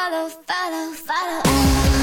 follow, follow, follow.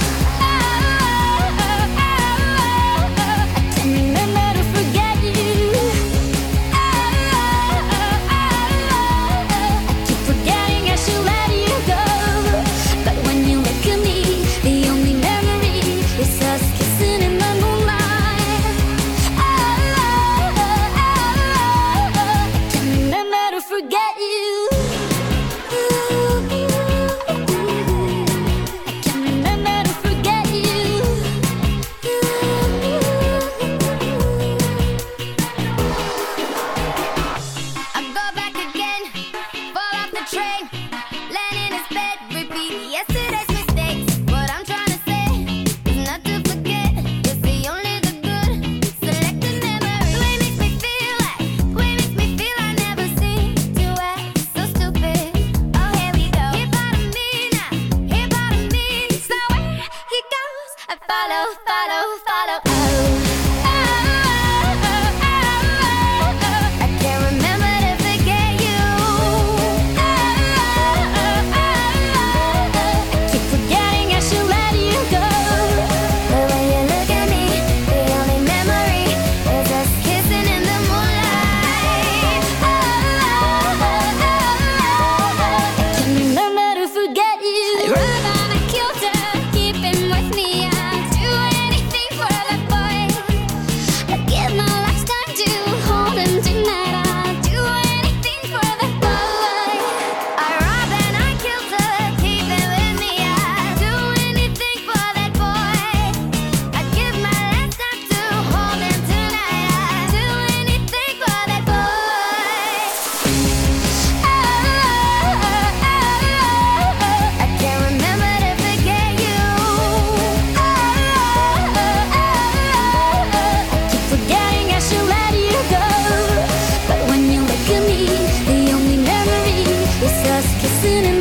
Follow, follow, follow. Oh. dancing